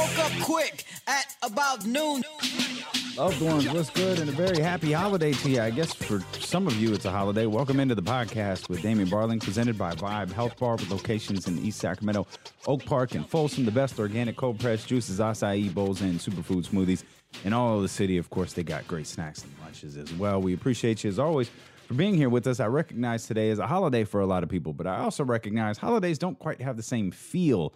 woke up quick at about noon. Loved ones, what's good? And a very happy holiday to you. I guess for some of you, it's a holiday. Welcome into the podcast with Damien Barling, presented by Vibe Health Bar with locations in East Sacramento, Oak Park, and Folsom. The best organic cold pressed juices, acai bowls, and superfood smoothies in all of the city. Of course, they got great snacks and lunches as well. We appreciate you as always for being here with us. I recognize today is a holiday for a lot of people, but I also recognize holidays don't quite have the same feel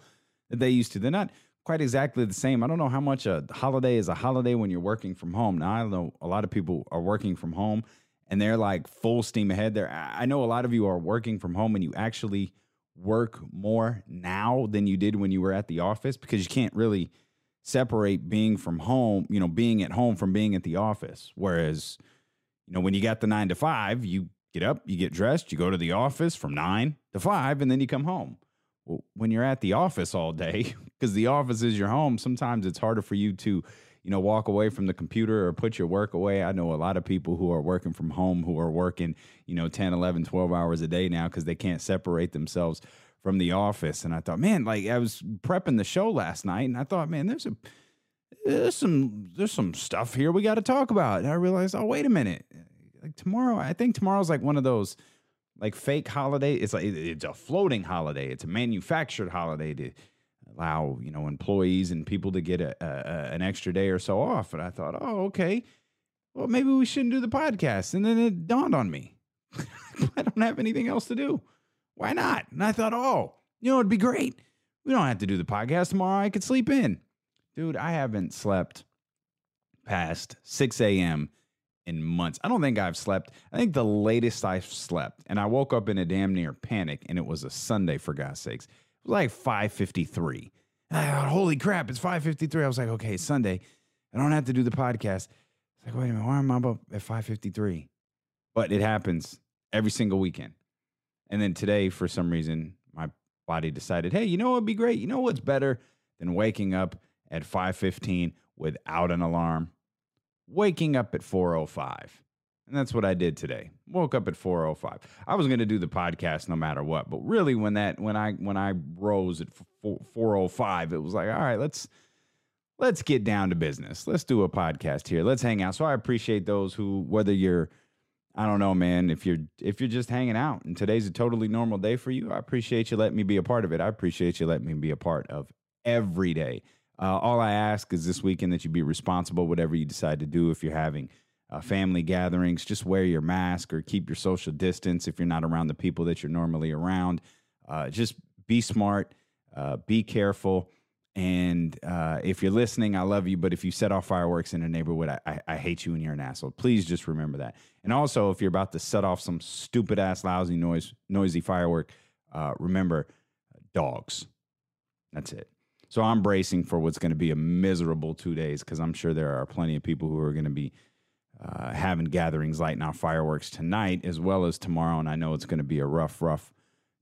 that they used to. They're not quite exactly the same. I don't know how much a holiday is a holiday when you're working from home. Now, I know a lot of people are working from home and they're like full steam ahead there. I know a lot of you are working from home and you actually work more now than you did when you were at the office because you can't really separate being from home, you know, being at home from being at the office. Whereas, you know, when you got the nine to five, you get up, you get dressed, you go to the office from nine to five, and then you come home. When you're at the office all day, because the office is your home, sometimes it's harder for you to, you know, walk away from the computer or put your work away. I know a lot of people who are working from home who are working, you know, 10, 11, 12 hours a day now because they can't separate themselves from the office. And I thought, man, like I was prepping the show last night and I thought, man, there's a, there's some, there's some stuff here we got to talk about. And I realized, oh, wait a minute. Like tomorrow, I think tomorrow's like one of those, like fake holiday. It's like it's a floating holiday. It's a manufactured holiday to allow you know employees and people to get a, a, an extra day or so off. And I thought, oh, okay, well maybe we shouldn't do the podcast. And then it dawned on me, I don't have anything else to do. Why not? And I thought, oh, you know, it'd be great. We don't have to do the podcast tomorrow. I could sleep in, dude. I haven't slept past six a.m in months. I don't think I've slept. I think the latest I've slept, and I woke up in a damn near panic, and it was a Sunday for God's sakes. It was like 5:53. And I thought, holy crap, it's 5:53. I was like, okay, Sunday. I don't have to do the podcast. It's like, wait a minute, why am I up at 5:53? But it happens every single weekend. And then today, for some reason, my body decided, hey, you know what'd be great? You know what's better than waking up at 5:15 without an alarm? Waking up at 405. And that's what I did today. Woke up at 405. I was going to do the podcast no matter what, but really when that when I when I rose at 405, it was like, "All right, let's let's get down to business. Let's do a podcast here. Let's hang out." So I appreciate those who whether you're I don't know, man, if you're if you're just hanging out and today's a totally normal day for you, I appreciate you letting me be a part of it. I appreciate you letting me be a part of every day. Uh, all I ask is this weekend that you be responsible, whatever you decide to do. If you're having uh, family gatherings, just wear your mask or keep your social distance if you're not around the people that you're normally around. Uh, just be smart, uh, be careful. And uh, if you're listening, I love you. But if you set off fireworks in a neighborhood, I, I, I, hate you and you're an asshole. Please just remember that. And also, if you're about to set off some stupid ass, lousy noise, noisy firework, uh, remember dogs. That's it. So I'm bracing for what's going to be a miserable two days because I'm sure there are plenty of people who are going to be uh, having gatherings, lighting off fireworks tonight as well as tomorrow. And I know it's going to be a rough, rough,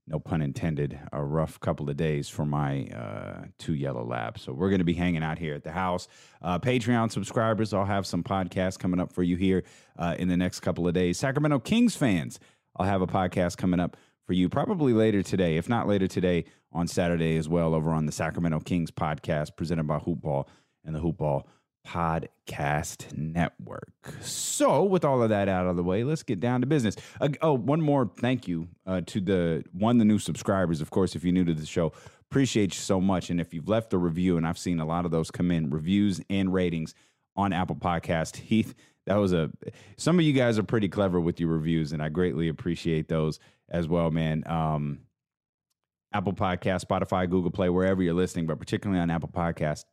no pun intended, a rough couple of days for my uh, two yellow labs. So we're going to be hanging out here at the house. Uh, Patreon subscribers, I'll have some podcasts coming up for you here uh, in the next couple of days. Sacramento Kings fans, I'll have a podcast coming up for you probably later today, if not later today on Saturday as well, over on the Sacramento Kings podcast presented by Hoopball and the Hoopball Podcast Network. So, with all of that out of the way, let's get down to business. Uh, oh, one more thank you uh, to the one the new subscribers. Of course, if you're new to the show, appreciate you so much. And if you've left a review, and I've seen a lot of those come in, reviews and ratings on Apple Podcast, Heath. That was a. Some of you guys are pretty clever with your reviews, and I greatly appreciate those as well, man. Um, Apple Podcast, Spotify, Google Play, wherever you're listening, but particularly on Apple Podcast.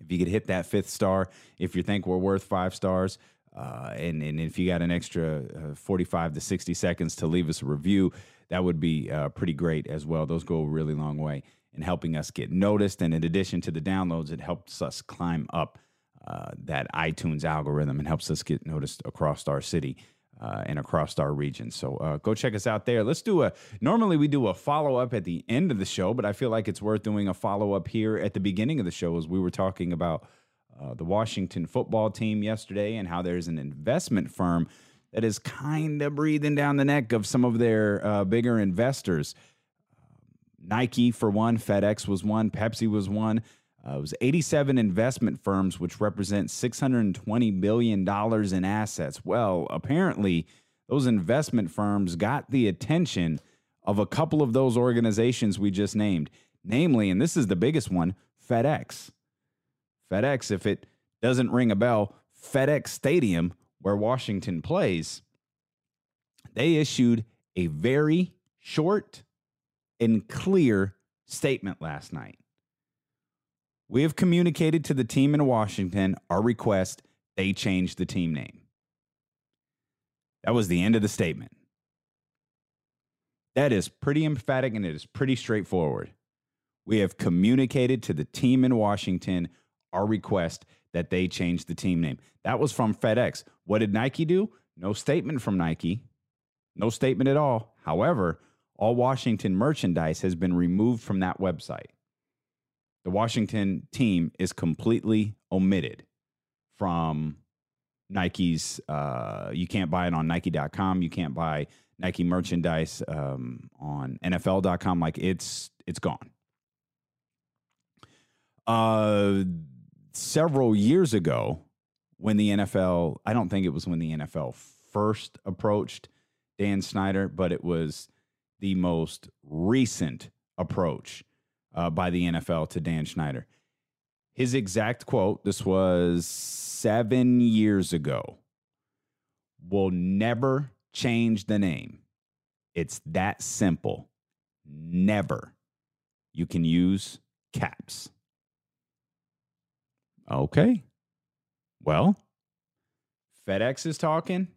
If you could hit that fifth star, if you think we're worth five stars, uh, and, and if you got an extra uh, 45 to 60 seconds to leave us a review, that would be uh, pretty great as well. Those go a really long way in helping us get noticed. And in addition to the downloads, it helps us climb up uh, that iTunes algorithm and helps us get noticed across our city uh, and across our region. So uh, go check us out there. Let's do a. Normally we do a follow up at the end of the show, but I feel like it's worth doing a follow up here at the beginning of the show as we were talking about uh, the Washington football team yesterday and how there's an investment firm that is kind of breathing down the neck of some of their uh, bigger investors. Nike for one, FedEx was one, Pepsi was one. Uh, it was 87 investment firms, which represent $620 billion in assets. Well, apparently, those investment firms got the attention of a couple of those organizations we just named, namely, and this is the biggest one FedEx. FedEx, if it doesn't ring a bell, FedEx Stadium, where Washington plays, they issued a very short and clear statement last night. We have communicated to the team in Washington our request they change the team name. That was the end of the statement. That is pretty emphatic and it is pretty straightforward. We have communicated to the team in Washington our request that they change the team name. That was from FedEx. What did Nike do? No statement from Nike. No statement at all. However, all Washington merchandise has been removed from that website. The Washington team is completely omitted from Nike's. Uh, you can't buy it on Nike.com. You can't buy Nike merchandise um, on NFL.com. Like it's it's gone. Uh, several years ago, when the NFL, I don't think it was when the NFL first approached Dan Snyder, but it was the most recent approach uh, by the NFL to Dan Snyder. His exact quote this was seven years ago will never change the name. It's that simple. Never. You can use caps. Okay. Well, FedEx is talking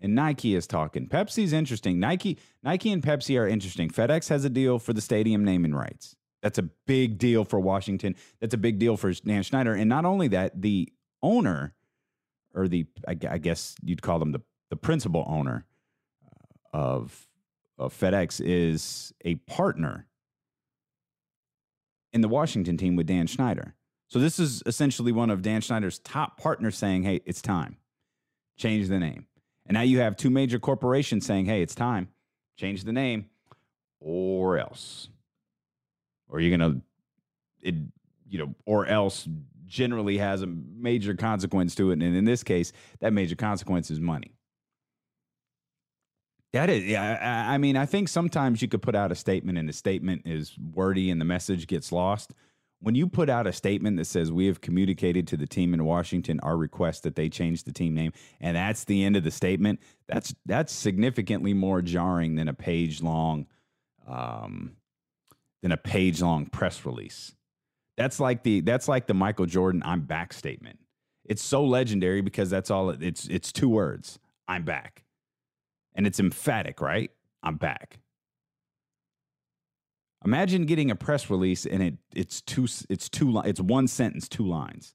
and Nike is talking. Pepsi's interesting. Nike, Nike and Pepsi are interesting. FedEx has a deal for the stadium naming rights. That's a big deal for Washington. That's a big deal for Dan Snyder. And not only that, the owner, or the I, guess you'd call them the the principal owner uh, of of FedEx, is a partner in the Washington team with Dan Snyder. So this is essentially one of Dan Snyder's top partners saying, "Hey, it's time. Change the name." And now you have two major corporations saying, "Hey, it's time. Change the name or else." Or you're to it you know, or else generally has a major consequence to it. And in this case, that major consequence is money. That is, yeah. I, I mean, I think sometimes you could put out a statement and the statement is wordy and the message gets lost when you put out a statement that says we have communicated to the team in Washington our request that they change the team name and that's the end of the statement that's that's significantly more jarring than a page long um, than a page long press release that's like the that's like the Michael Jordan I'm back statement it's so legendary because that's all it, it's it's two words I'm back and it's emphatic right I'm back Imagine getting a press release and it it's two it's two it's one sentence, two lines.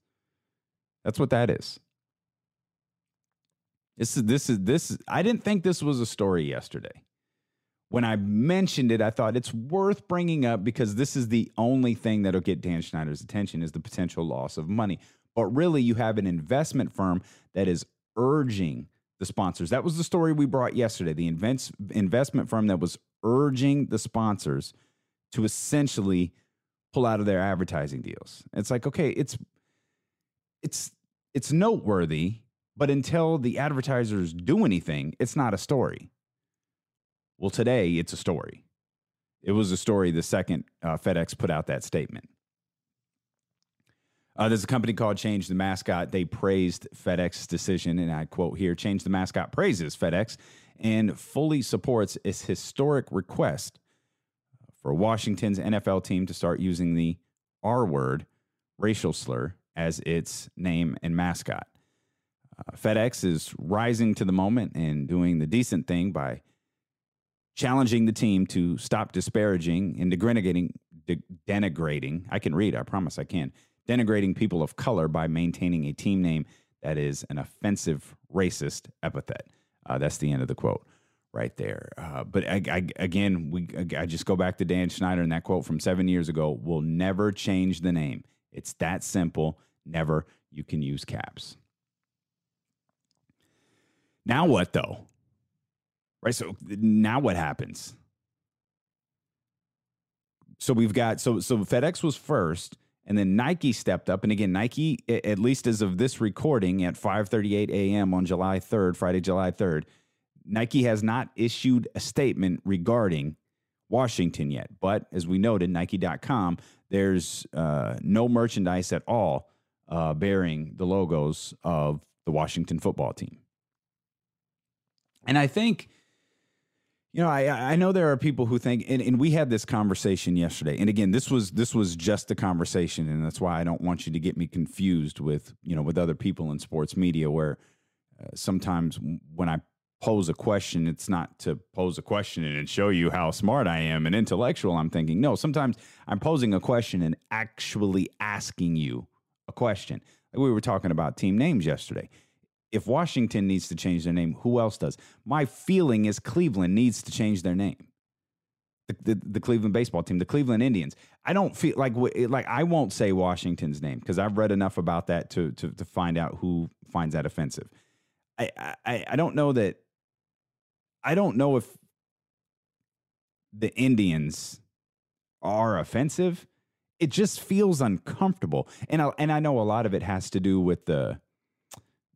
That's what that is. This is this is this I didn't think this was a story yesterday. When I mentioned it, I thought it's worth bringing up because this is the only thing that'll get Dan Snyder's attention is the potential loss of money. But really, you have an investment firm that is urging the sponsors. That was the story we brought yesterday. The investment firm that was urging the sponsors to essentially pull out of their advertising deals. It's like, okay, it's it's it's noteworthy, but until the advertisers do anything, it's not a story. Well, today it's a story. It was a story the second uh, FedEx put out that statement. Uh, there's a company called Change the Mascot. They praised FedEx's decision, and I quote here Change the Mascot praises FedEx and fully supports its historic request for Washington's NFL team to start using the R word, racial slur, as its name and mascot. Uh, FedEx is rising to the moment and doing the decent thing by challenging the team to stop disparaging and denigrating, de- denigrating. I can read, I promise I can. Denigrating people of color by maintaining a team name that is an offensive racist epithet. Uh, that's the end of the quote right there. Uh, but I, I, again, we I just go back to Dan Snyder and that quote from seven years ago: "We'll never change the name. It's that simple. Never. You can use caps." Now what though? Right. So now what happens? So we've got so so FedEx was first, And then Nike stepped up, and again, Nike, at least as of this recording at 5:38 a.m. on July 3rd, Friday, July 3rd, Nike has not issued a statement regarding Washington yet. But as we noted, Nike.com, there's uh, no merchandise at all uh, bearing the logos of the Washington football team. And I think you know, I I know there are people who think, and, and we had this conversation yesterday. And again, this was this was just a conversation, and that's why I don't want you to get me confused with you know with other people in sports media, where uh, sometimes when I pose a question, it's not to pose a question and show you how smart I am and intellectual. I'm thinking no. Sometimes I'm posing a question and actually asking you a question. Like we were talking about team names yesterday if Washington needs to change their name, who else does? My feeling is Cleveland needs to change their name. The, the, the, Cleveland baseball team, the Cleveland Indians. I don't feel like like I won't say Washington's name because I've read enough about that to, to to find out who finds that offensive. I, I I don't know that. I don't know if the Indians are offensive. It just feels uncomfortable, and I, and I know a lot of it has to do with the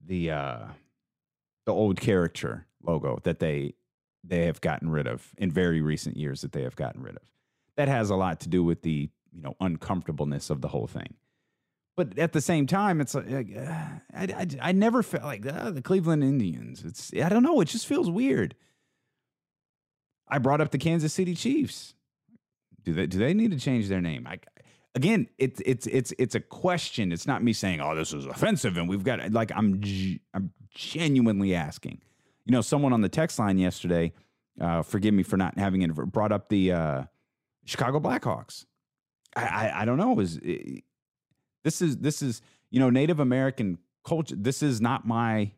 the uh, the old character logo that they they have gotten rid of in very recent years that they have gotten rid of. That has a lot to do with the you know uncomfortableness of the whole thing. But at the same time, it's like uh, I, I, I never felt like uh, the Cleveland Indians. It's I don't know. It just feels weird. I brought up the Kansas City Chiefs. Do they do they need to change their name? I again, it's it's it's it's a question. It's not me saying, "Oh, this is offensive," and we've got like I'm I'm genuinely asking. You know, someone on the text line yesterday, uh, forgive me for not having it, brought up the uh, Chicago Blackhawks. I, I I don't know. Is this is this is you know Native American culture? This is not my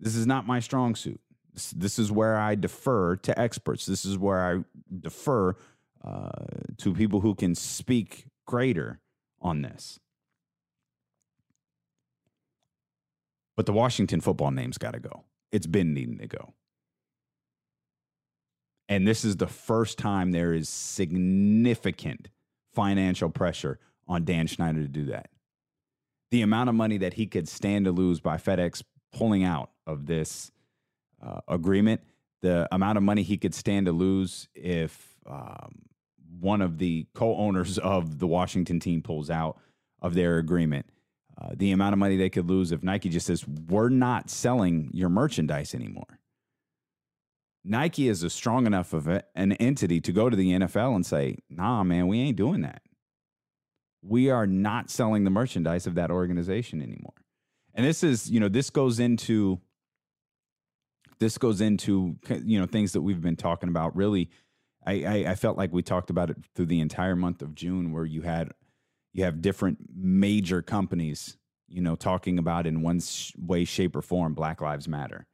this is not my strong suit. This, this is where I defer to experts. This is where I defer uh, to people who can speak greater on this. But the Washington football name's got to go. It's been needing to go. And this is the first time there is significant financial pressure on Dan Snyder to do that. The amount of money that he could stand to lose by FedEx pulling out of this uh, agreement, the amount of money he could stand to lose if um, one of the co-owners of the Washington team pulls out of their agreement. Uh, the amount of money they could lose if Nike just says, "We're not selling your merchandise anymore." Nike is a strong enough of an entity to go to the NFL and say, "Nah, man, we ain't doing that. We are not selling the merchandise of that organization anymore." And this is, you know, this goes into this goes into you know things that we've been talking about really I, I, I felt like we talked about it through the entire month of June, where you had you have different major companies, you know, talking about in one sh- way, shape, or form Black Lives Matter,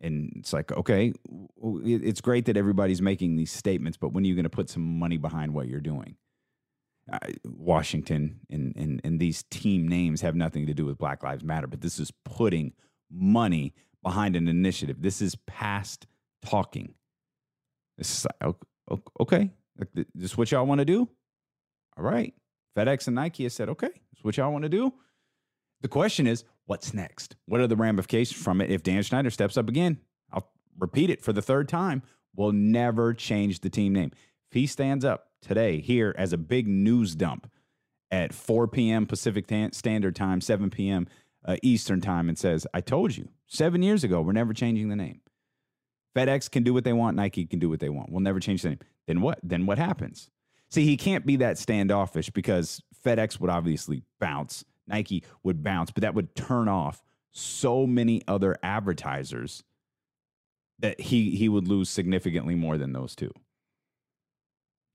and it's like, okay, it's great that everybody's making these statements, but when are you going to put some money behind what you're doing? Washington and, and and these team names have nothing to do with Black Lives Matter, but this is putting money behind an initiative. This is past talking. This is like, okay, this is what y'all want to do? All right. FedEx and Nike said, okay, this is what y'all want to do. The question is, what's next? What are the ramifications from it if Dan Snyder steps up again? I'll repeat it for the third time. We'll never change the team name. If he stands up today here as a big news dump at 4 p.m. Pacific Standard Time, 7 p.m. Uh, Eastern Time, and says, I told you seven years ago, we're never changing the name. FedEx can do what they want, Nike can do what they want. We'll never change the name. Then what? Then what happens? See, he can't be that standoffish because FedEx would obviously bounce, Nike would bounce, but that would turn off so many other advertisers that he he would lose significantly more than those two.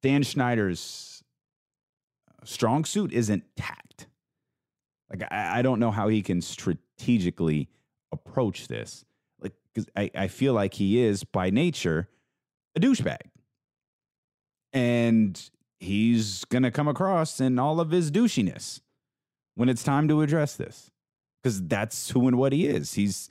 Dan Snyder's uh, strong suit isn't tact. Like I, I don't know how he can strategically approach this because I, I feel like he is by nature a douchebag. And he's going to come across in all of his douchiness when it's time to address this because that's who and what he is. He's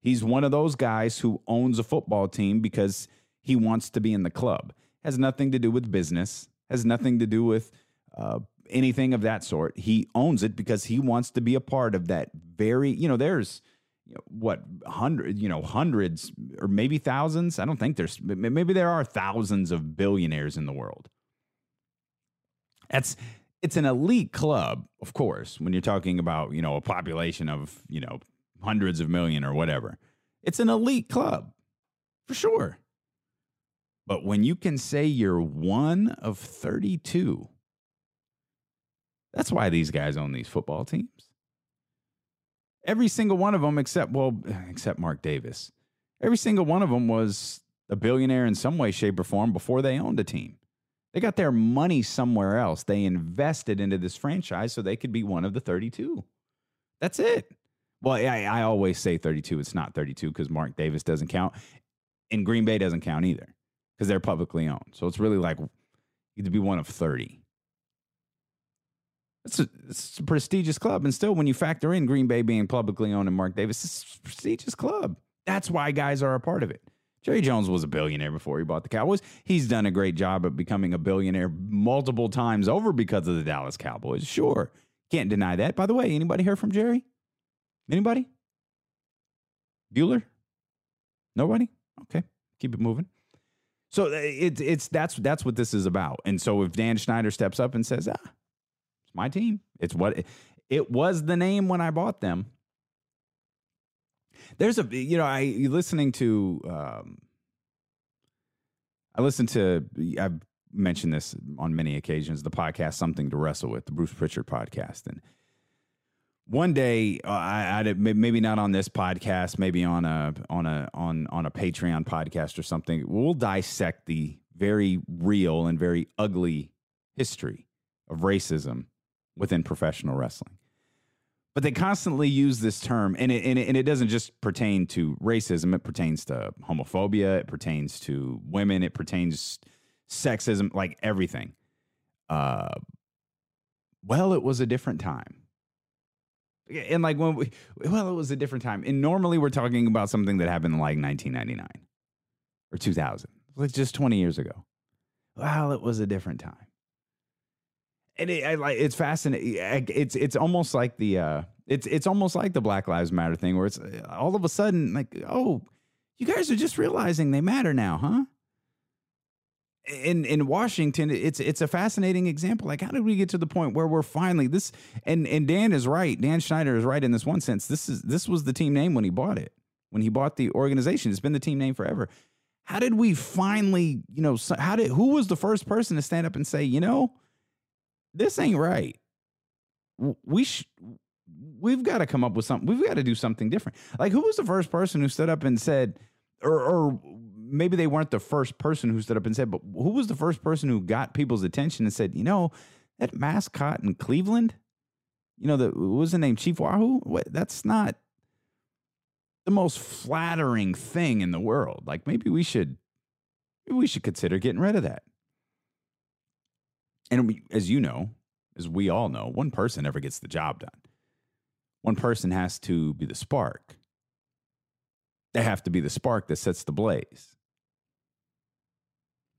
he's one of those guys who owns a football team because he wants to be in the club. Has nothing to do with business. Has nothing to do with uh, anything of that sort. He owns it because he wants to be a part of that very, you know, there's what hundred, you know, hundreds or maybe thousands. I don't think there's maybe there are thousands of billionaires in the world. That's it's an elite club, of course, when you're talking about, you know, a population of, you know, hundreds of million or whatever. It's an elite club. For sure. But when you can say you're one of 32, that's why these guys own these football teams. Every single one of them, except, well, except Mark Davis, every single one of them was a billionaire in some way, shape, or form before they owned a team. They got their money somewhere else. They invested into this franchise so they could be one of the 32. That's it. Well, I, I always say 32. It's not 32 because Mark Davis doesn't count. And Green Bay doesn't count either because they're publicly owned. So it's really like you to be one of 30. It's a, it's a prestigious club. And still, when you factor in Green Bay being publicly owned and Mark Davis, it's a prestigious club. That's why guys are a part of it. Jerry Jones was a billionaire before he bought the Cowboys. He's done a great job of becoming a billionaire multiple times over because of the Dallas Cowboys. Sure. Can't deny that. By the way, anybody hear from Jerry? Anybody? Bueller? Nobody? Okay. Keep it moving. So uh, it's it's that's that's what this is about. And so if Dan Snyder steps up and says, "Ah, my team. It's what it, it was the name when I bought them." There's a you know I listening to um, I listen to I've mentioned this on many occasions the podcast something to wrestle with the Bruce Prichard podcast and one day uh, I, I maybe not on this podcast maybe on a on a on on a patreon podcast or something we'll dissect the very real and very ugly history of racism within professional wrestling but they constantly use this term and it, and it, and it doesn't just pertain to racism it pertains to homophobia it pertains to women it pertains sexism like everything uh well it was a different time and like when we, well, it was a different time. And normally we're talking about something that happened like 1999 or 2000, like just 20 years ago. Well, it was a different time. And it, I, like it's fascinating. It's it's almost like the uh, it's it's almost like the Black Lives Matter thing, where it's uh, all of a sudden like, oh, you guys are just realizing they matter now, huh? in in Washington, it's it's a fascinating example. Like, how did we get to the point where we're finally this? And and Dan is right. Dan Snyder is right in this one sense. This is this was the team name when he bought it. When he bought the organization, it's been the team name forever. How did we finally, you know, how did who was the first person to stand up and say, you know, this ain't right? We sh- we've got to come up with something. We've got to do something different. Like, who was the first person who stood up and said, or, or maybe they weren't the first person who stood up and said, but who was the first person who got people's attention and said, you know, that mascot in Cleveland, you know, the what was the name Chief Wahoo? What, that's not the most flattering thing in the world. Like maybe we should, maybe we should consider getting rid of that. And we, as you know, as we all know, one person never gets the job done. One person has to be the spark. They have to be the spark that sets the blaze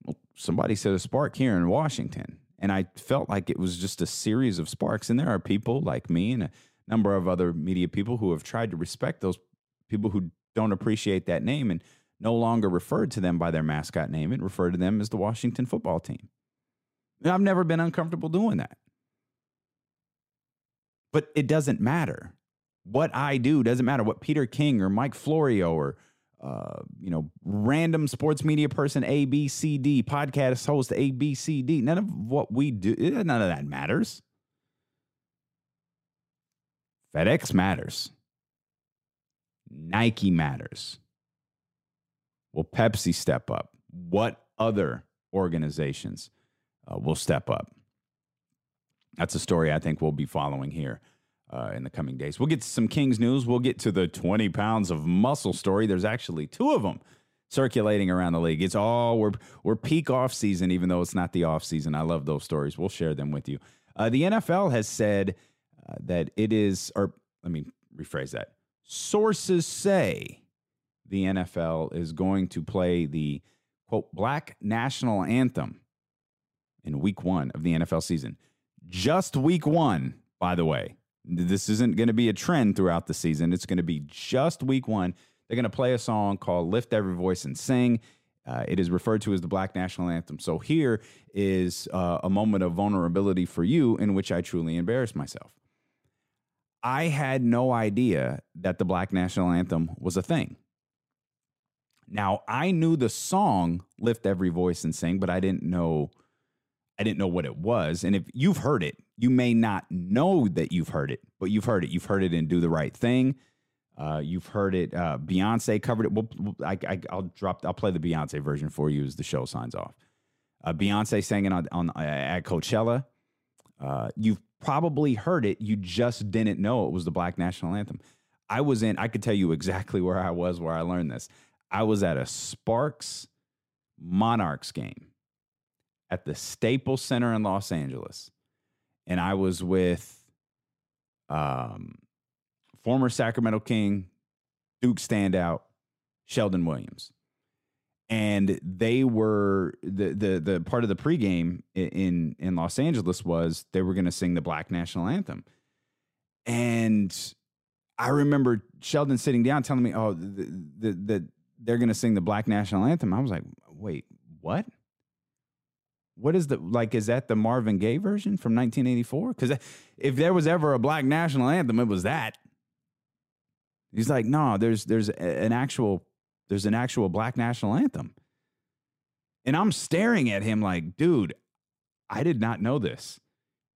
Well, somebody set a spark here in Washington. And I felt like it was just a series of sparks. And there are people like me and a number of other media people who have tried to respect those people who don't appreciate that name and no longer referred to them by their mascot name and referred to them as the Washington football team. And I've never been uncomfortable doing that. But it doesn't matter. What I do doesn't matter. What Peter King or Mike Florio or uh, you know, random sports media person A, B, C, D, podcast host A, B, C, D. None of what we do, eh, none of that matters. FedEx matters. Nike matters. Will Pepsi step up? What other organizations uh, will step up? That's a story I think we'll be following here uh, in the coming days. We'll get to some Kings news. We'll get to the 20 pounds of muscle story. There's actually two of them circulating around the league. It's all we're we're peak off season, even though it's not the off season. I love those stories. We'll share them with you. Uh, the NFL has said uh, that it is, or let me rephrase that. Sources say the NFL is going to play the quote black national anthem in week one of the NFL season just week one, by the way. This isn't going to be a trend throughout the season. It's going to be just week one. They're going to play a song called Lift Every Voice and Sing. Uh, it is referred to as the Black National Anthem. So here is uh, a moment of vulnerability for you in which I truly embarrassed myself. I had no idea that the Black National Anthem was a thing. Now, I knew the song Lift Every Voice and Sing, but I didn't know I didn't know what it was. And if you've heard it, you may not know that you've heard it, but you've heard it. You've heard it in Do the Right Thing. Uh, you've heard it. Uh, Beyonce covered it. We'll, I, will drop. I'll play the Beyonce version for you as the show signs off. Uh, Beyonce sang it on, on uh, at Coachella. Uh, you've probably heard it. You just didn't know it was the Black National Anthem. I was in. I could tell you exactly where I was where I learned this. I was at a Sparks Monarchs game at the Staples Center in Los Angeles, and I was with um, former Sacramento King, Duke standout, Sheldon Williams. And they were the the the part of the pregame in in Los Angeles was they were going to sing the Black National Anthem, and I remember Sheldon sitting down telling me, "Oh, that the, the, they're going to sing the Black National Anthem." I was like, "Wait, what?" What is the like is that the marvin gaye version from 1984 because if there was ever a black national anthem it was that. He's like no there's there's an actual there's an actual black national anthem. And i'm staring at him like dude i did not know this.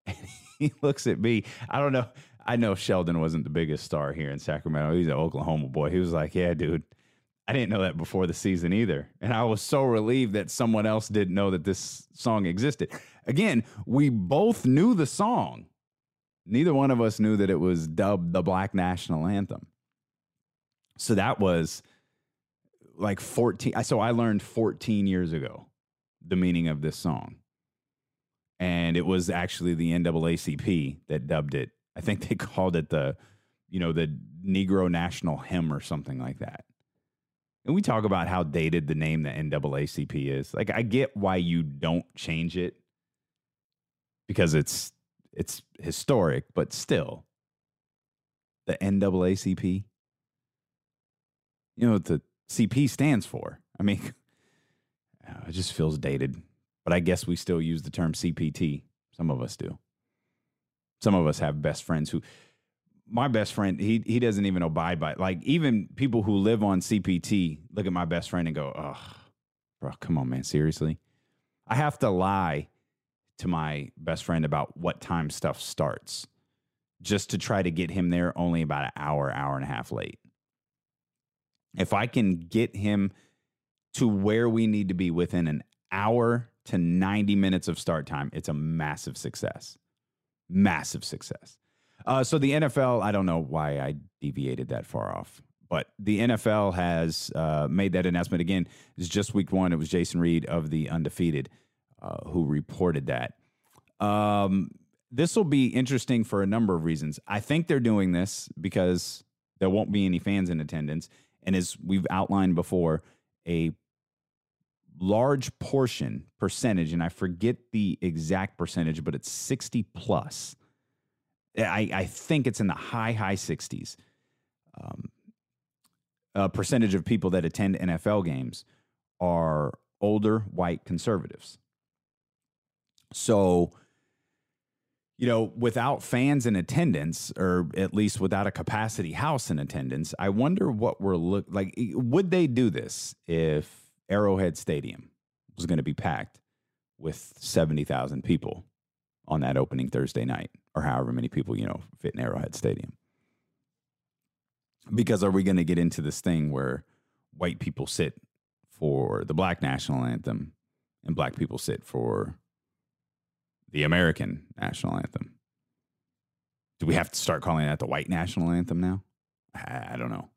And he looks at me. I don't know i know sheldon wasn't the biggest star here in sacramento. He's an oklahoma boy. He was like yeah dude I didn't know that before the season either. And I was so relieved that someone else didn't know that this song existed. Again, we both knew the song. Neither one of us knew that it was dubbed the Black National Anthem. So that was like 14. So I learned 14 years ago the meaning of this song. And it was actually the NAACP that dubbed it. I think they called it the, you know, the Negro National Hymn or something like that. And we talk about how dated the name the NAACP is. Like I get why you don't change it because it's it's historic, but still the NAACP. You know what the CP stands for. I mean, it just feels dated. But I guess we still use the term CPT. Some of us do. Some of us have best friends who my best friend, he he doesn't even abide by it. Like even people who live on CPT look at my best friend and go, "Oh, bro, come on, man, seriously." I have to lie to my best friend about what time stuff starts, just to try to get him there only about an hour, hour and a half late. If I can get him to where we need to be within an hour to 90 minutes of start time, it's a massive success. Massive success. Uh, so the NFL, I don't know why I deviated that far off, but the NFL has uh, made that announcement again. It's just week one. It was Jason Reid of the Undefeated uh, who reported that. Um, this will be interesting for a number of reasons. I think they're doing this because there won't be any fans in attendance, and as we've outlined before, a large portion percentage, and I forget the exact percentage, but it's sixty plus I, I think it's in the high, high 60s. Um, a percentage of people that attend NFL games are older white conservatives. So, you know, without fans in attendance, or at least without a capacity house in attendance, I wonder what we're look like. Would they do this if Arrowhead Stadium was going to be packed with seventy thousand people on that opening Thursday night? or however many people, you know, fit in Arrowhead Stadium. Because are we going to get into this thing where white people sit for the black national anthem and black people sit for the American national anthem? Do we have to start calling that the white national anthem now? I, I don't know.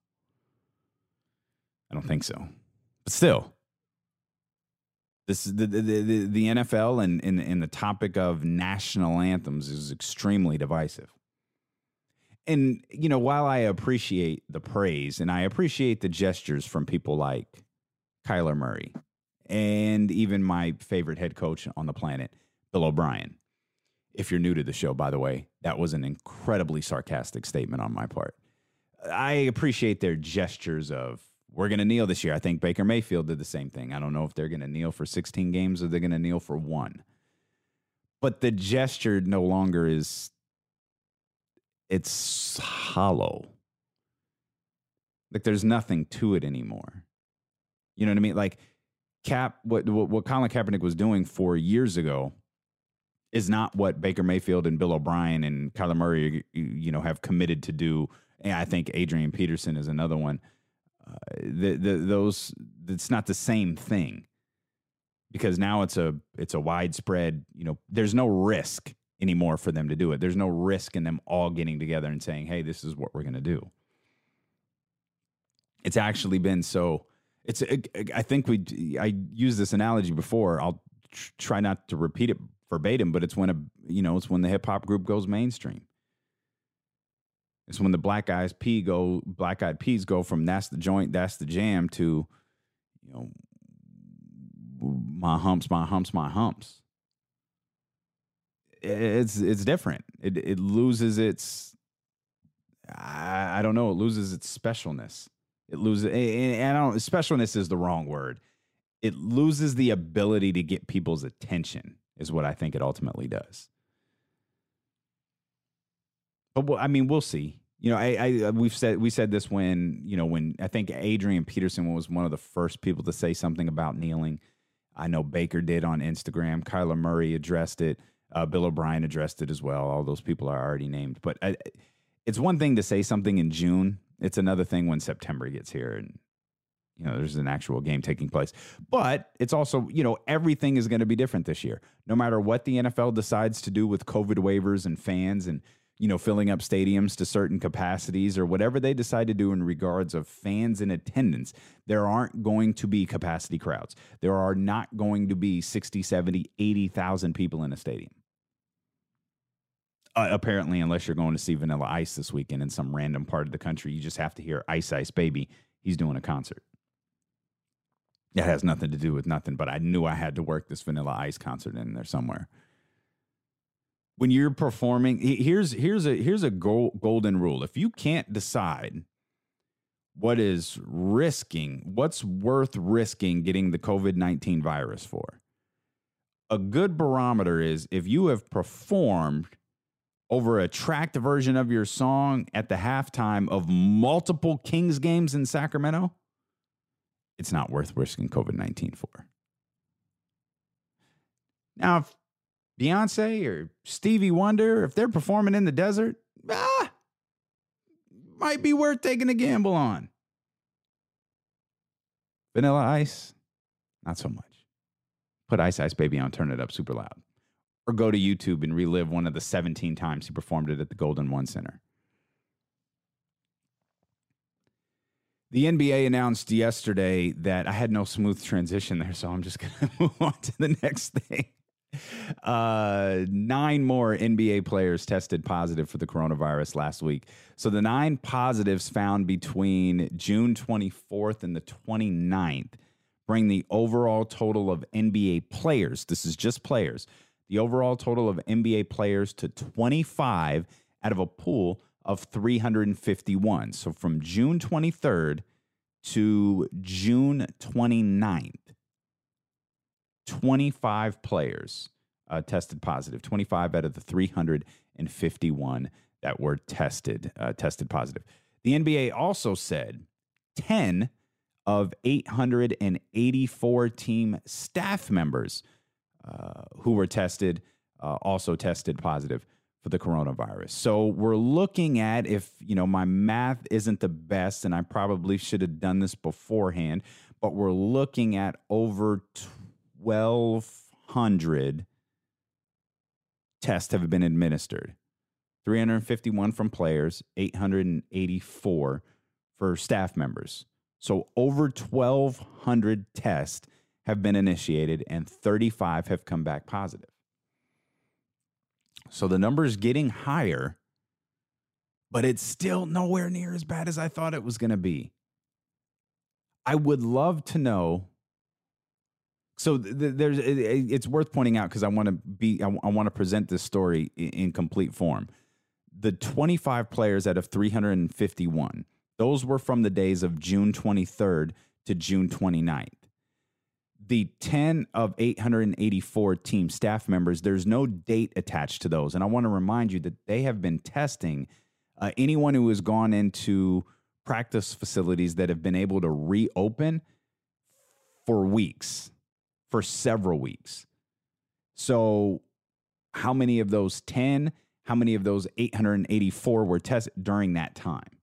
I don't think so. But still, this the the, the, the NFL and, and and the topic of national anthems is extremely divisive. And you know, while I appreciate the praise and I appreciate the gestures from people like Kyler Murray and even my favorite head coach on the planet, Bill O'Brien, If you're new to the show, by the way, that was an incredibly sarcastic statement on my part. I appreciate their gestures of we're going to kneel this year. I think Baker Mayfield did the same thing. I don't know if they're going to kneel for 16 games or they're going to kneel for one. But the gesture no longer is it's hollow. Like there's nothing to it anymore. You know what I mean? Like Cap, what what, what Colin Kaepernick was doing four years ago is not what Baker Mayfield and Bill O'Brien and Kyler Murray, you know, have committed to do. And I think Adrian Peterson is another one. Uh, the, the, those, it's not the same thing because now it's a it's a widespread. You know, there's no risk anymore for them to do it. There's no risk in them all getting together and saying, "Hey, this is what we're going to do." It's actually been so. It's. I think we. I used this analogy before. I'll try not to repeat it verbatim, but it's when a you know it's when the hip hop group goes mainstream. It's when the black eyes p go black eyed peas go from that's the joint, that's the jam to, you know, my humps, my humps, my humps. It's it's different. It it loses its I, I don't know, it loses its specialness. It loses and I don't specialness is the wrong word. It loses the ability to get people's attention is what I think it ultimately does. But well, I mean, we'll see. You know, I, I we've said we said this when you know when I think Adrian Peterson was one of the first people to say something about kneeling. I know Baker did on Instagram. Kyler Murray addressed it. Uh, Bill O'Brien addressed it as well. All those people are already named. But I, it's one thing to say something in June. It's another thing when September gets here and you know there's an actual game taking place. But it's also you know everything is going to be different this year. No matter what the NFL decides to do with COVID waivers and fans and you know, filling up stadiums to certain capacities or whatever they decide to do in regards of fans in attendance, there aren't going to be capacity crowds. There are not going to be 60, 70, 80,000 people in a stadium. Uh, apparently, unless you're going to see Vanilla Ice this weekend in some random part of the country, you just have to hear Ice Ice Baby. He's doing a concert. That has nothing to do with nothing, but I knew I had to work this Vanilla Ice concert in there somewhere when you're performing here's here's a here's a golden rule. If you can't decide what is risking what's worth risking getting the covid-19 virus for a good barometer is if you have performed over a tracked version of your song at the halftime of multiple kings games in sacramento it's not worth risking covid-19 for. Now if Beyonce or Stevie Wonder, if they're performing in the desert, ah, might be worth taking a gamble on. Vanilla Ice, not so much. Put Ice Ice Baby on, turn it up super loud. Or go to YouTube and relive one of the 17 times he performed it at the Golden One Center. The NBA announced yesterday that I had no smooth transition there, so I'm just going to move on to the next thing. Uh, nine more NBA players tested positive for the coronavirus last week. So the nine positives found between June 24th and the 29th bring the overall total of NBA players, this is just players, the overall total of NBA players to 25 out of a pool of 351. So from June 23rd to June 29th, 25 players uh, tested positive. 25 out of the 351 that were tested uh, tested positive. The NBA also said 10 of 884 team staff members uh, who were tested uh, also tested positive for the coronavirus. So we're looking at if, you know, my math isn't the best and I probably should have done this beforehand, but we're looking at over 1,200 tests have been administered 351 from players, 884 for staff members. So over 1,200 tests have been initiated and 35 have come back positive. So the number is getting higher, but it's still nowhere near as bad as I thought it was going to be. I would love to know So th- there's it, it's worth pointing out because I want to be I, want to present this story in, in complete form. The 25 players out of 351, those were from the days of June 23rd to June 29th. The 10 of 884 team staff members, there's no date attached to those. And I want to remind you that they have been testing uh, anyone who has gone into practice facilities that have been able to reopen for weeks, for several weeks. So, how many of those 10, how many of those 884 were tested during that time?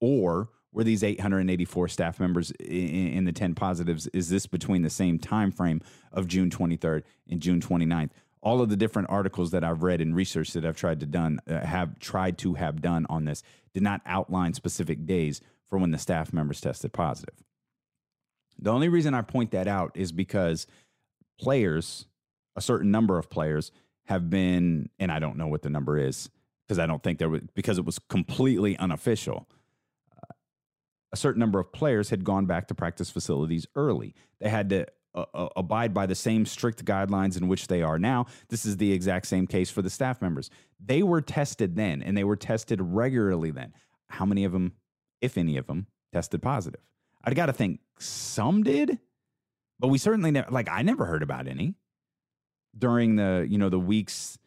Or were these 884 staff members in, the 10 positives? Is this between the same time frame of June 23rd and June 29th? All of the different articles that I've read and research that I've tried to done uh, have tried to have done on this did not outline specific days for when the staff members tested positive. The only reason I point that out is because players, a certain number of players, have been, and I don't know what the number is because I don't think there was, because it was completely unofficial. A certain number of players had gone back to practice facilities early. They had to uh, uh, abide by the same strict guidelines in which they are now. This is the exact same case for the staff members. They were tested then, and they were tested regularly then. How many of them, if any of them, tested positive? I got to think some did, but we certainly never, like, I never heard about any during the, you know, the weeks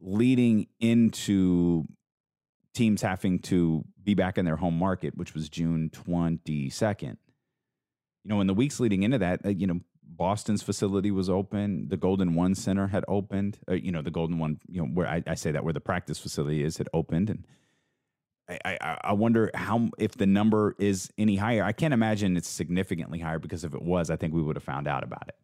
leading into teams having to be back in their home market, which was June 22nd. You know, in the weeks leading into that, uh, you know, Boston's facility was open. The Golden One Center had opened. Uh, you know, the Golden One, you know, where I, I, say that where the practice facility is, had opened, and I, I, wonder how if the number is any higher. I can't imagine it's significantly higher because if it was, I think we would have found out about it.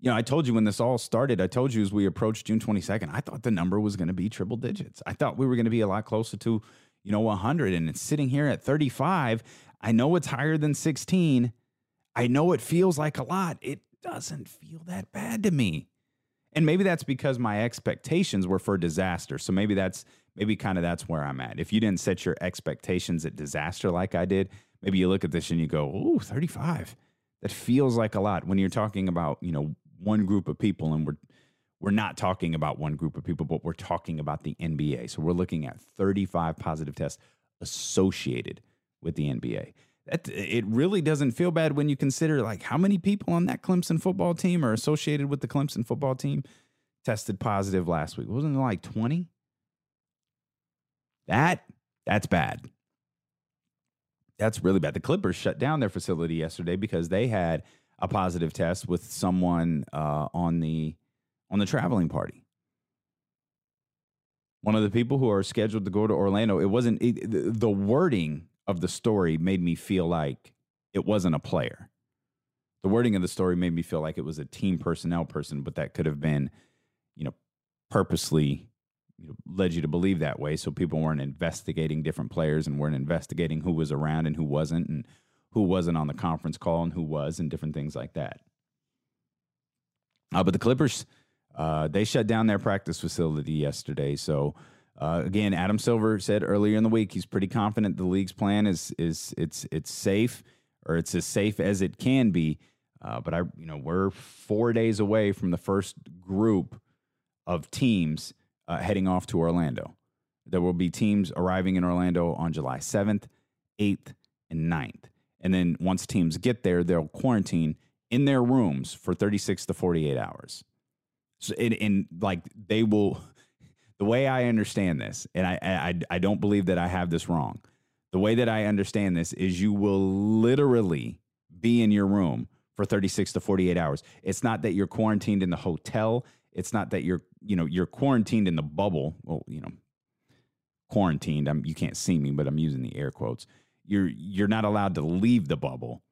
You know, I told you when this all started, I told you as we approached June 22nd, I thought the number was going to be triple digits. I thought we were going to be a lot closer to, you know, 100. And it's sitting here at 35. I know it's higher than 16. I know it feels like a lot. It doesn't feel that bad to me. And maybe that's because my expectations were for disaster. So maybe that's maybe kind of that's where I'm at. If you didn't set your expectations at disaster like I did, maybe you look at this and you go, "Ooh, 35." That feels like a lot when you're talking about, you know, one group of people and we're we're not talking about one group of people, but we're talking about the NBA. So we're looking at 35 positive tests associated with the NBA. That it really doesn't feel bad when you consider like how many people on that Clemson football team are associated with the Clemson football team tested positive last week. Wasn't it like 20? That that's bad. That's really bad. The Clippers shut down their facility yesterday because they had a positive test with someone uh, on the on the traveling party. One of the people who are scheduled to go to Orlando. It wasn't it, the wording of the story made me feel like it wasn't a player. The wording of the story made me feel like it was a team personnel person, but that could have been, you know, purposely you know, led you to believe that way. So people weren't investigating different players and weren't investigating who was around and who wasn't, and who wasn't on the conference call and who was, and different things like that. Uh, but the Clippers, uh, they shut down their practice facility yesterday. So uh, again, Adam Silver said earlier in the week he's pretty confident the league's plan is is it's it's safe or it's as safe as it can be. Uh, but I, you know, we're four days away from the first group of teams uh, heading off to Orlando. There will be teams arriving in Orlando on July 7th, 8th, and 9th. And then once teams get there, they'll quarantine in their rooms for 36 to 48 hours. So, and, and like they will, the way I understand this, and I, I, I don't believe that I have this wrong. The way that I understand this is you will literally be in your room for 36 to 48 hours. It's not that you're quarantined in the hotel. It's not that you're, you know, you're quarantined in the bubble. Well, you know, quarantined. I'm, you can't see me, but I'm using the air quotes. You're, you're not allowed to leave the bubble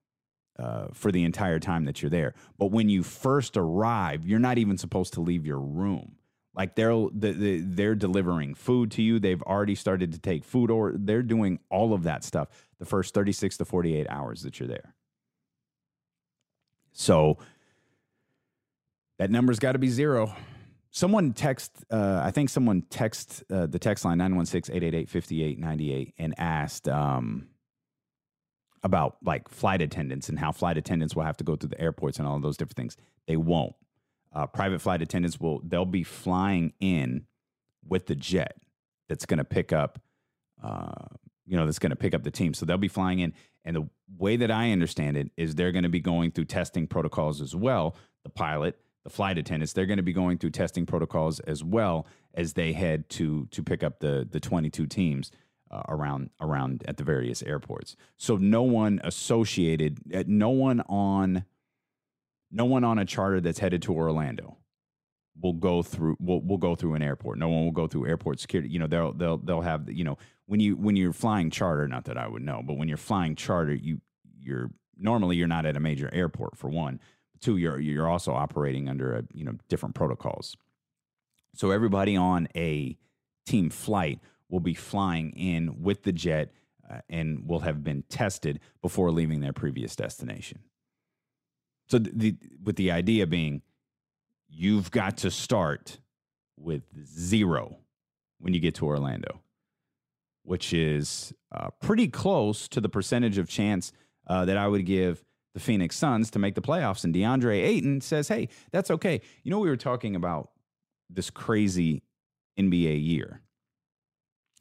uh, for the entire time that you're there. But when you first arrive, you're not even supposed to leave your room. Like they're they're delivering food to you. They've already started to take food, or they're doing all of that stuff the first 36 to 48 hours that you're there. So that number's got to be zero. Someone text, uh, I think someone text uh, the text line 916 888 5898 and asked, um, about like flight attendants and how flight attendants will have to go through the airports and all those different things. They won't. Uh, private flight attendants will they'll be flying in with the jet that's going to pick up, uh, you know, that's going to pick up the team. So they'll be flying in, and the way that I understand it is they're going to be going through testing protocols as well. The pilot, the flight attendants, they're going to be going through testing protocols as well as they head to to pick up the the 22 teams uh, around around at the various airports. So no one associated, uh, no one on, no one on a charter that's headed to Orlando will go through will will go through an airport. No one will go through airport security. You know, they'll they'll they'll have you know when you when you're flying charter. Not that I would know, but when you're flying charter, you you're normally you're not at a major airport for one. Two, you're you're also operating under a you know different protocols. So everybody on a team flight will be flying in with the jet uh, and will have been tested before leaving their previous destination. So the, with the idea being you've got to start with zero when you get to Orlando, which is uh, pretty close to the percentage of chance uh, that I would give the Phoenix Suns to make the playoffs. And DeAndre Ayton says, hey, that's okay. You know, we were talking about this crazy NBA year.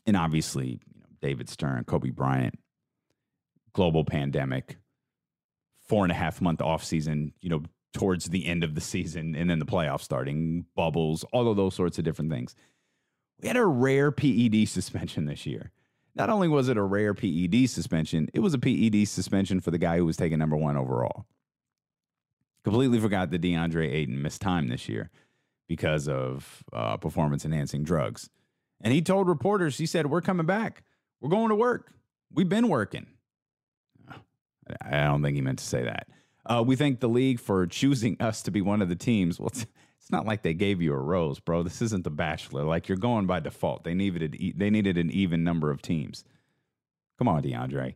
And obviously, you know, David Stern, Kobe Bryant, global pandemic, four and a half month off season, you know, towards the end of the season and then the playoffs starting, bubbles, all of those sorts of different things. We had a rare PED suspension this year. Not only was it a rare PED suspension, it was a PED suspension for the guy who was taken number one overall. Completely forgot that DeAndre Ayton missed time this year because of uh, performance enhancing drugs. And he told reporters, he said, We're coming back. We're going to work. We've been working. I don't think he meant to say that. Uh, we thank the league for choosing us to be one of the teams. Well, it's, it's not like they gave you a rose, bro. This isn't The Bachelor. Like you're going by default. They needed they needed an even number of teams. Come on, DeAndre.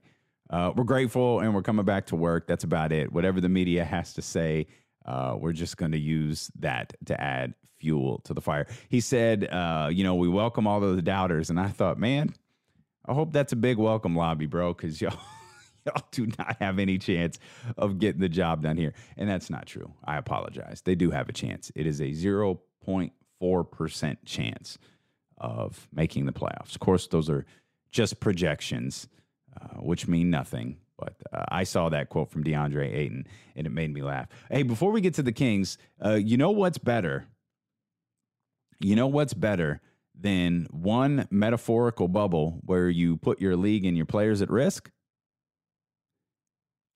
Uh, we're grateful and we're coming back to work. That's about it. Whatever the media has to say, uh, we're just going to use that to add fuel to the fire. He said, uh, you know, we welcome all of the doubters. And I thought, man, I hope that's a big welcome lobby, bro, because y'all y'all do not have any chance of getting the job done here. And that's not true. I apologize. They do have a chance. It is a 0.4% chance of making the playoffs. Of course, those are just projections, uh, which mean nothing. But uh, I saw that quote from DeAndre Ayton and it made me laugh. Hey, before we get to the Kings, uh, you know what's better? You know what's better than one metaphorical bubble where you put your league and your players at risk?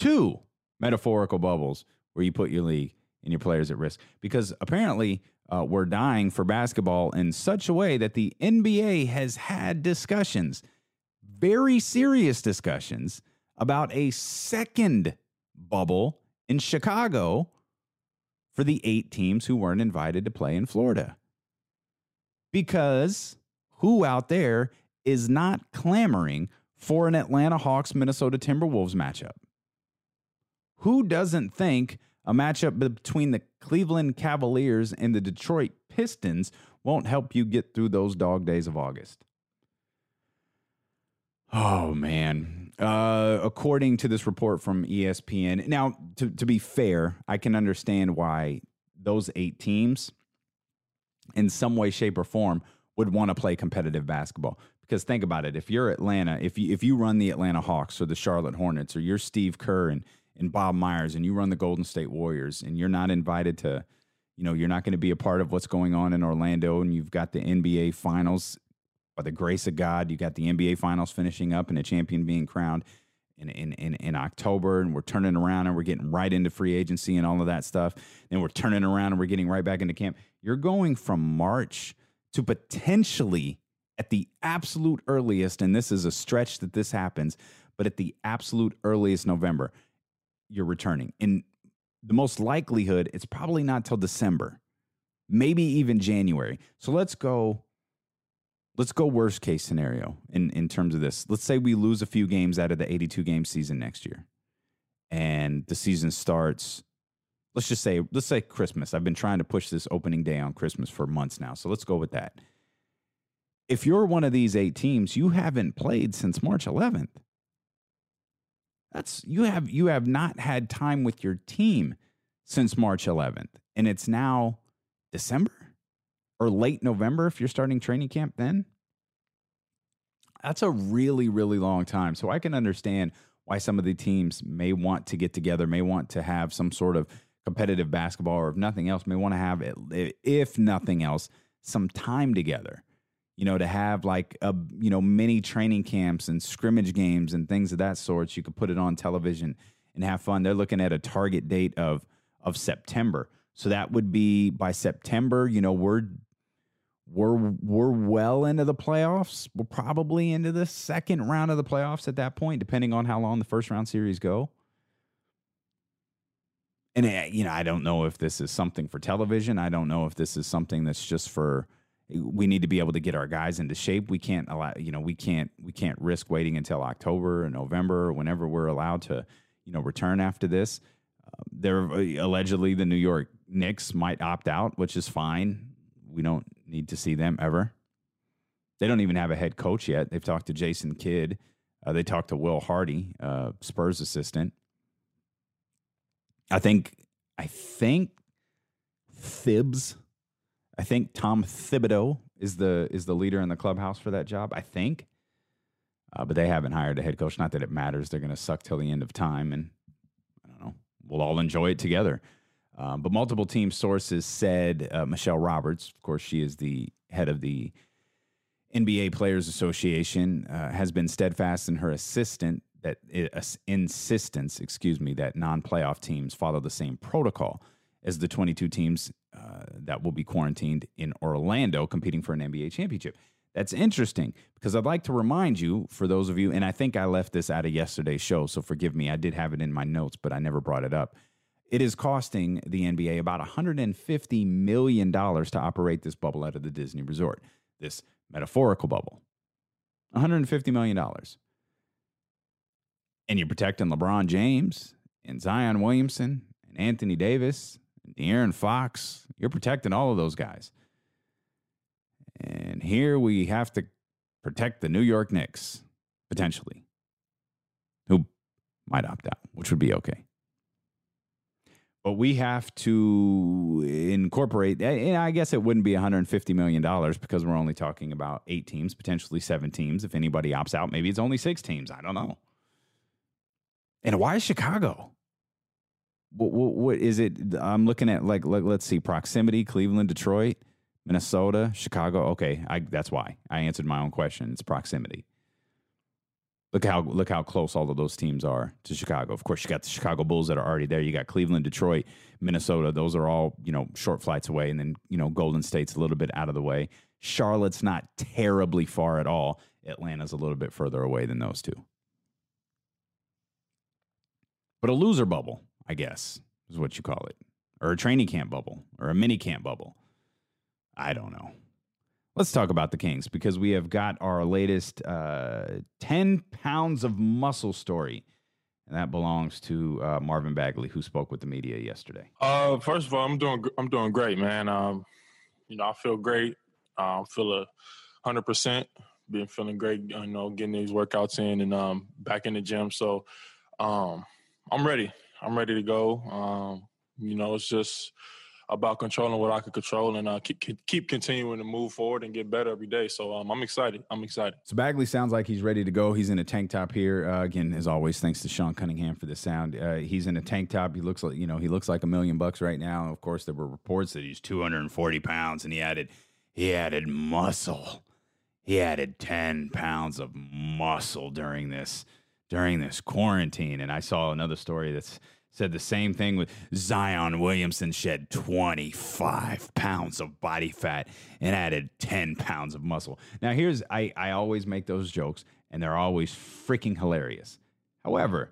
Two metaphorical bubbles where you put your league and your players at risk because apparently uh, we're dying for basketball in such a way that the NBA has had discussions, very serious discussions, about a second bubble in Chicago for the eight teams who weren't invited to play in Florida. Because who out there is not clamoring for an Atlanta Hawks Minnesota Timberwolves matchup? Who doesn't think a matchup between the Cleveland Cavaliers and the Detroit Pistons won't help you get through those dog days of August? Oh, man. Uh, according to this report from ESPN, now, to, to be fair, I can understand why those eight teams, in some way, shape, or form, would want to play competitive basketball. Because think about it, if you're Atlanta, if you if you run the Atlanta Hawks or the Charlotte Hornets, or you're Steve Kerr and and Bob Myers and you run the Golden State Warriors and you're not invited to, you know, you're not going to be a part of what's going on in Orlando and you've got the NBA finals by the grace of God, you got the NBA finals finishing up and a champion being crowned in, in, in, in October and we're turning around and we're getting right into free agency and all of that stuff. Then we're turning around and we're getting right back into camp. You're going from March to potentially at the absolute earliest, and this is a stretch that this happens, but at the absolute earliest November you're returning. In the most likelihood, it's probably not till December, maybe even January. So let's go. Let's go worst case scenario in, in terms of this. Let's say we lose a few games out of the 82 game season next year. And the season starts, let's just say, let's say Christmas. I've been trying to push this opening day on Christmas for months now. So let's go with that. If you're one of these eight teams, you haven't played since March 11th. That's you have you have not had time with your team since March 11th, and it's now December or late November if you're starting training camp then. That's a really really long time. So I can understand why some of the teams may want to get together, may want to have some sort of competitive basketball, or if nothing else, may want to have, it if nothing else, some time together. You know, to have like a you know mini training camps and scrimmage games and things of that sort. You could put it on television and have fun. They're looking at a target date of of September, so that would be by September. You know, we're we're we're well into the playoffs. We're probably into the second round of the playoffs at that point, depending on how long the first round series go and eh, you know, I don't know if this is something for television. I don't know if this is something that's just for. We need to be able to get our guys into shape. We can't allow, you know, we can't we can't risk waiting until October or November or whenever we're allowed to, you know, return after this. Uh, there allegedly the New York Knicks might opt out, which is fine. We don't need to see them ever. They don't even have a head coach yet. They've talked to Jason Kidd. Uh, they talked to Will Hardy, uh, Spurs assistant. I think I think Thibs, I think Tom Thibodeau is the is the leader in the clubhouse for that job. I think, uh, but they haven't hired a head coach. Not that it matters. They're going to suck till the end of time, and I don't know. We'll all enjoy it together. Um, but multiple team sources said uh, Michelle Roberts, of course, she is the head of the NBA Players Association, uh, has been steadfast in her assistant that uh, insistence, excuse me, that non-playoff teams follow the same protocol as the 22 teams uh, that will be quarantined in Orlando competing for an NBA championship. That's interesting because I'd like to remind you, for those of you, and I think I left this out of yesterday's show, so forgive me. I did have it in my notes, but I never brought it up. It is costing the NBA about $150 million to operate this bubble out of the Disney resort, this metaphorical bubble. $150 million and you're protecting LeBron James and Zion Williamson and Anthony Davis De'Aaron Fox. You're protecting all of those guys. And here we have to protect the New York Knicks, potentially, who might opt out, which would be okay. But we have to incorporate, and I guess it wouldn't be $150 million because we're only talking about eight teams, potentially seven teams. If anybody opts out, maybe it's only six teams. I don't know. And why Chicago? What, what, what is it? I'm looking at like, like let's see, proximity: Cleveland, Detroit, Minnesota, Chicago. Okay, I, that's why I answered my own question. It's proximity. Look how look how close all of those teams are to Chicago. Of course, you got the Chicago Bulls that are already there. You got Cleveland, Detroit, Minnesota. Those are all you know short flights away, and then you know Golden State's a little bit out of the way. Charlotte's not terribly far at all. Atlanta's a little bit further away than those two. But a loser bubble, I guess, is what you call it, or a training camp bubble, or a mini camp bubble. I don't know. Let's talk about the Kings because we have got our latest uh, 10 pounds of muscle story. And that belongs to uh, Marvin Bagley, who spoke with the media yesterday. Uh, first of all, I'm doing I'm doing great, man. Um, you know, I feel great. I feel a hundred percent. Been feeling great. You know, getting these workouts in and um, back in the gym. So, um, I'm ready. I'm ready to go. Um, you know, it's just about controlling what I can control and uh, keep keep continuing to move forward and get better every day. So um, I'm excited. I'm excited. So Bagley sounds like he's ready to go. He's in a tank top here uh, again, as always. Thanks to Sean Cunningham for the sound. Uh, he's in a tank top. He looks like you know he looks like a million bucks right now. Of course, there were reports that he's 240 pounds, and he added he added muscle. He added 10 pounds of muscle during this during this quarantine. And I saw another story that's said the same thing with Zion Williamson shed 25 pounds of body fat and added 10 pounds of muscle. Now, here's I, I always make those jokes, and they're always freaking hilarious. However,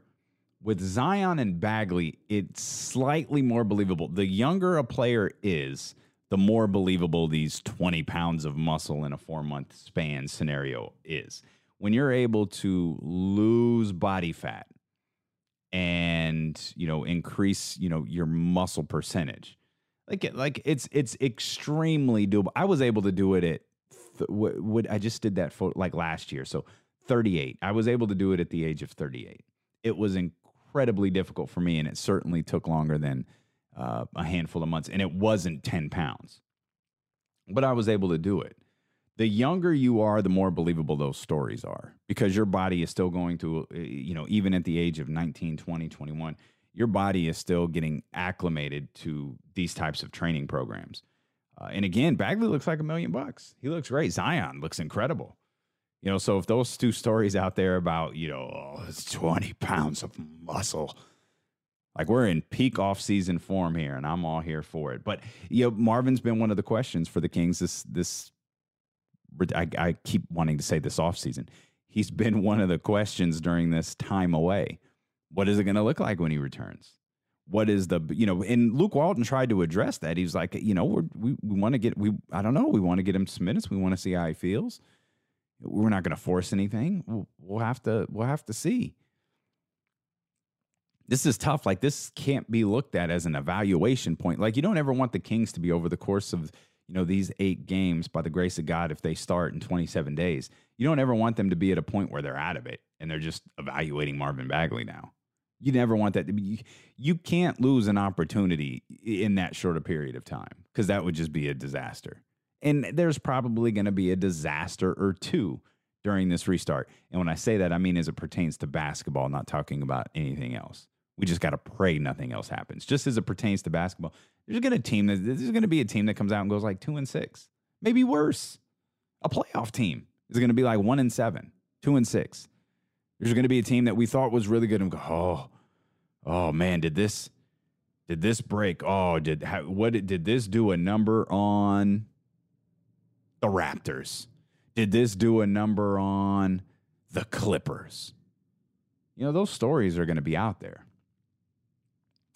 with Zion and Bagley, it's slightly more believable. The younger a player is, the more believable these 20 pounds of muscle in a four month span scenario is when you're able to lose body fat and you know increase you know your muscle percentage like like it's it's extremely doable i was able to do it at th- what, i just did that for like last year so 38 i was able to do it at the age of 38 it was incredibly difficult for me, and it certainly took longer than uh, a handful of months, and it wasn't 10 pounds. But I was able to do it. The younger you are, the more believable those stories are because your body is still going to, uh, you know, even at the age of 19, 20, 21, your body is still getting acclimated to these types of training programs. Uh, and again, Bagley looks like a million bucks. He looks great. Zion looks incredible. You know, so if those two stories out there about, you know, oh, it's 20 pounds of muscle, like we're in peak off-season form here, and I'm all here for it. But you know, Marvin's been one of the questions for the Kings this this. I, I keep wanting to say this off-season. He's been one of the questions during this time away. What is it going to look like when he returns? What is the you know? And Luke Walton tried to address that. He's like, you know, we're, we we want to get we I don't know. We want to get him some minutes. We want to see how he feels. We're not going to force anything. We'll, we'll have to we'll have to see this is tough. Like this can't be looked at as an evaluation point. Like you don't ever want the Kings to be over the course of you know these eight games by the grace of God if they start in 27 days. You don't ever want them to be at a point where they're out of it and they're just evaluating Marvin Bagley now. You never want that to be. You can't lose an opportunity in that short a period of time because that would just be a disaster. And there's probably going to be a disaster or two during this restart. And when I say that, I mean as it pertains to basketball, not talking about anything else. We just got to pray nothing else happens. Just as it pertains to basketball, there's going to team that going to be a team that comes out and goes like two and six, maybe worse. A playoff team is going to be like one and seven, two and six. There's going to be a team that we thought was really good and go, oh, oh man, did this, did this break? Oh, did how, what did this do a number on the Raptors? Did this do a number on the Clippers? You know, those stories are going to be out there.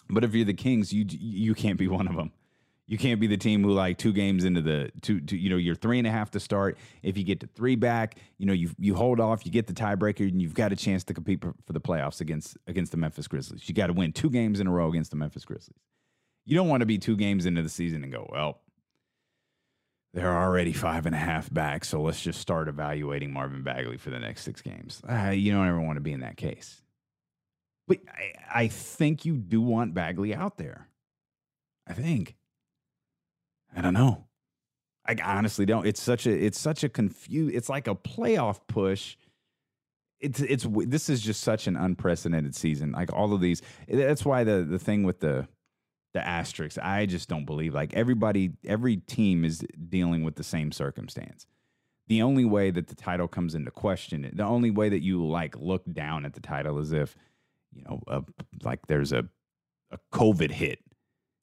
But if you're the Kings, you you can't be one of them. You can't be the team who like two games into the two, two you know you're three and a half to start. If you get to three back, you know you you hold off, you get the tiebreaker, and you've got a chance to compete for the playoffs against against the Memphis Grizzlies. You got to win two games in a row against the Memphis Grizzlies. You don't want to be two games into the season and go well. They're already five and a half back, so let's just start evaluating Marvin Bagley for the next six games. Uh, you don't ever want to be in that case. But I, I think you do want Bagley out there. I think. I don't know. I honestly don't. It's such a it's such a confuse. It's like a playoff push. It's it's this is just such an unprecedented season. Like all of these. Eh, that's why the the thing with the the asterisks. I just don't believe like everybody every team is dealing with the same circumstance. The only way that the title comes into question, the only way that you like look down at the title is if you know, uh, like there's a a COVID hit,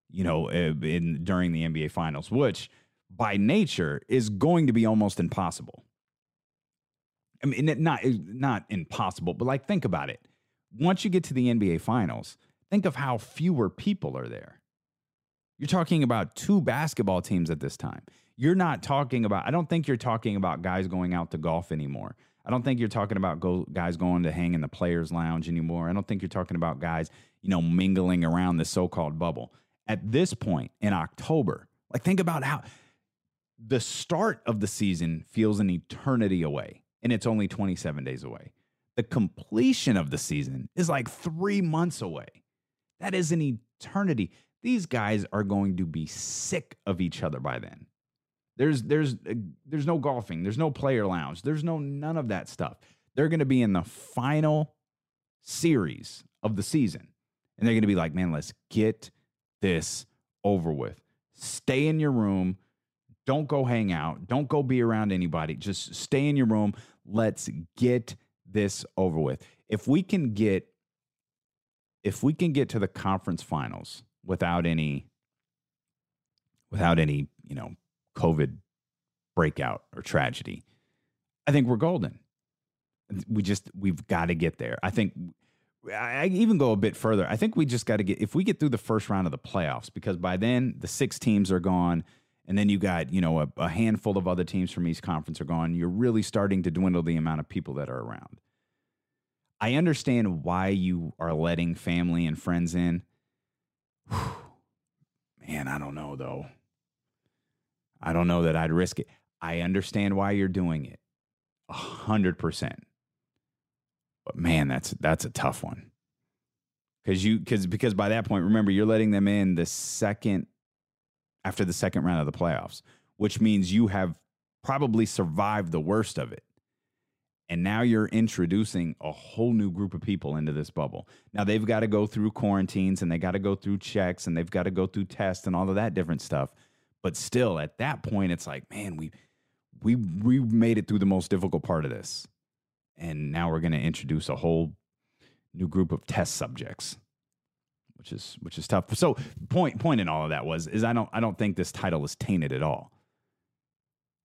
you know, uh, in during the NBA Finals, which by nature is going to be almost impossible. I mean, not not impossible, but like think about it. Once you get to the NBA Finals, think of how fewer people are there. You're talking about two basketball teams at this time. You're not talking about. I don't think you're talking about guys going out to golf anymore. I don't think you're talking about go, guys going to hang in the players' lounge anymore. I don't think you're talking about guys, you know, mingling around the so-called bubble. At this point in October, like think about how the start of the season feels an eternity away, and it's only 27 days away. The completion of the season is like three months away. That is an eternity. These guys are going to be sick of each other by then. There's there's uh, there's no golfing. There's no player lounge. There's no none of that stuff. They're going to be in the final series of the season, and they're going to be like, man, let's get this over with. Stay in your room. Don't go hang out. Don't go be around anybody. Just stay in your room. Let's get this over with. If we can get if we can get to the conference finals without any without any, you know, COVID breakout or tragedy, I think we're golden. We just we've got to get there. I think I even go a bit further. I think we just got to get if we get through the first round of the playoffs because by then the six teams are gone and then you got, you know, a, a handful of other teams from East Conference are gone. You're really starting to dwindle the amount of people that are around. I understand why you are letting family and friends in. Man, I don't know though. I don't know that I'd risk it. I understand why you're doing it. A hundred percent. But man, that's that's a tough one. because you because because by that point, remember you're letting them in the second after the second round of the playoffs, which means you have probably survived the worst of it. And now you're introducing a whole new group of people into this bubble. Now they've got to go through quarantines and they got to go through checks and they've got to go through tests and all of that different stuff. But still, at that point, it's like, man, we we we made it through the most difficult part of this, and now we're going to introduce a whole new group of test subjects, which is which is tough. So point point in all of that was is I don't I don't think this title is tainted at all.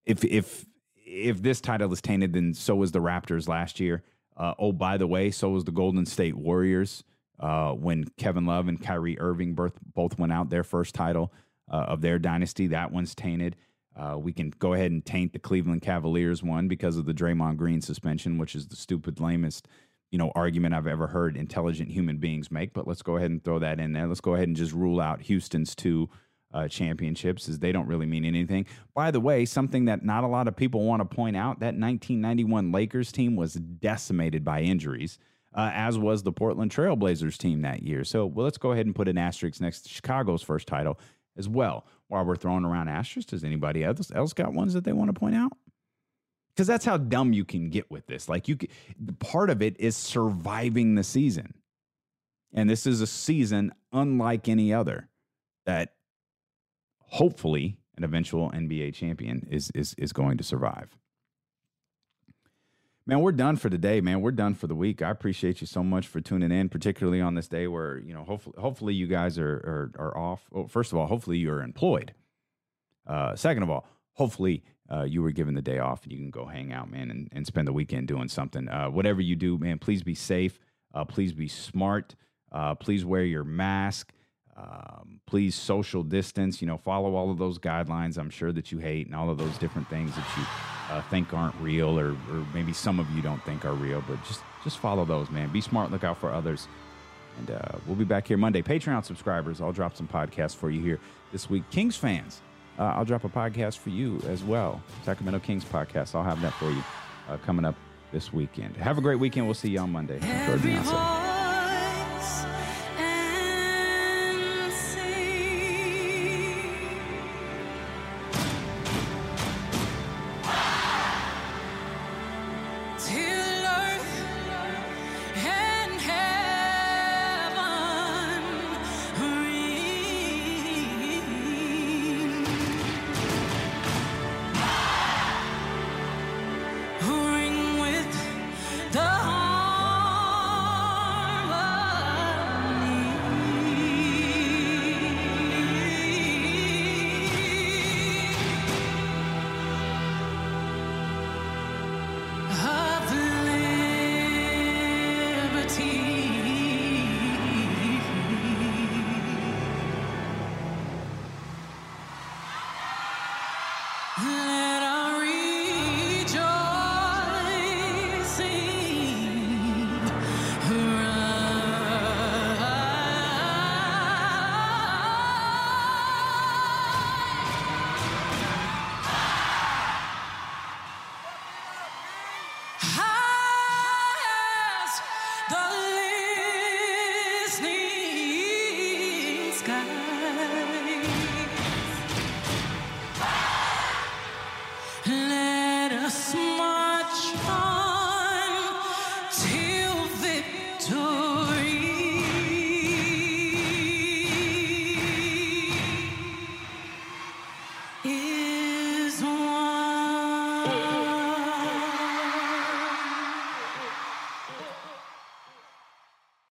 If if if this title is tainted, then so was the Raptors last year. Uh, oh, by the way, so was the Golden State Warriors uh, when Kevin Love and Kyrie Irving both both went out their first title uh, of their dynasty. That one's tainted. Uh, we can go ahead and taint the Cleveland Cavaliers one because of the Draymond Green suspension, which is the stupid, lamest, you know, argument I've ever heard intelligent human beings make. But let's go ahead and throw that in there. Let's go ahead and just rule out Houston's two uh, championships, as they don't really mean anything. By the way, something that not a lot of people want to point out: that 1991 Lakers team was decimated by injuries. Uh, as was the Portland Trailblazers team that year. So, well, let's go ahead and put an asterisk next to Chicago's first title as well. While we're throwing around asterisks, does anybody else, else got ones that they want to point out? Because that's how dumb you can get with this. Like you, part of it is surviving the season, and this is a season unlike any other that hopefully an eventual NBA champion is is is going to survive. Man, we're done for today, man. We're done for the week. I appreciate you so much for tuning in, particularly on this day where, you know, hopefully hopefully you guys are are, are off. Well, first of all, hopefully you're employed. Uh, second of all, hopefully uh, you were given the day off and you can go hang out, man, and, and spend the weekend doing something. Uh, whatever you do, man, please be safe. Uh, please be smart. Uh, please wear your mask. Um, please social distance. You know, follow all of those guidelines. I'm sure that you hate and all of those different things that you uh, think aren't real, or, or maybe some of you don't think are real. But just just follow those, man. Be smart. Look out for others. And uh, we'll be back here Monday. Patreon subscribers, I'll drop some podcasts for you here this week. Kings fans, uh, I'll drop a podcast for you as well. Sacramento Kings podcast. I'll have that for you uh, coming up this weekend. Have a great weekend. We'll see you on Monday.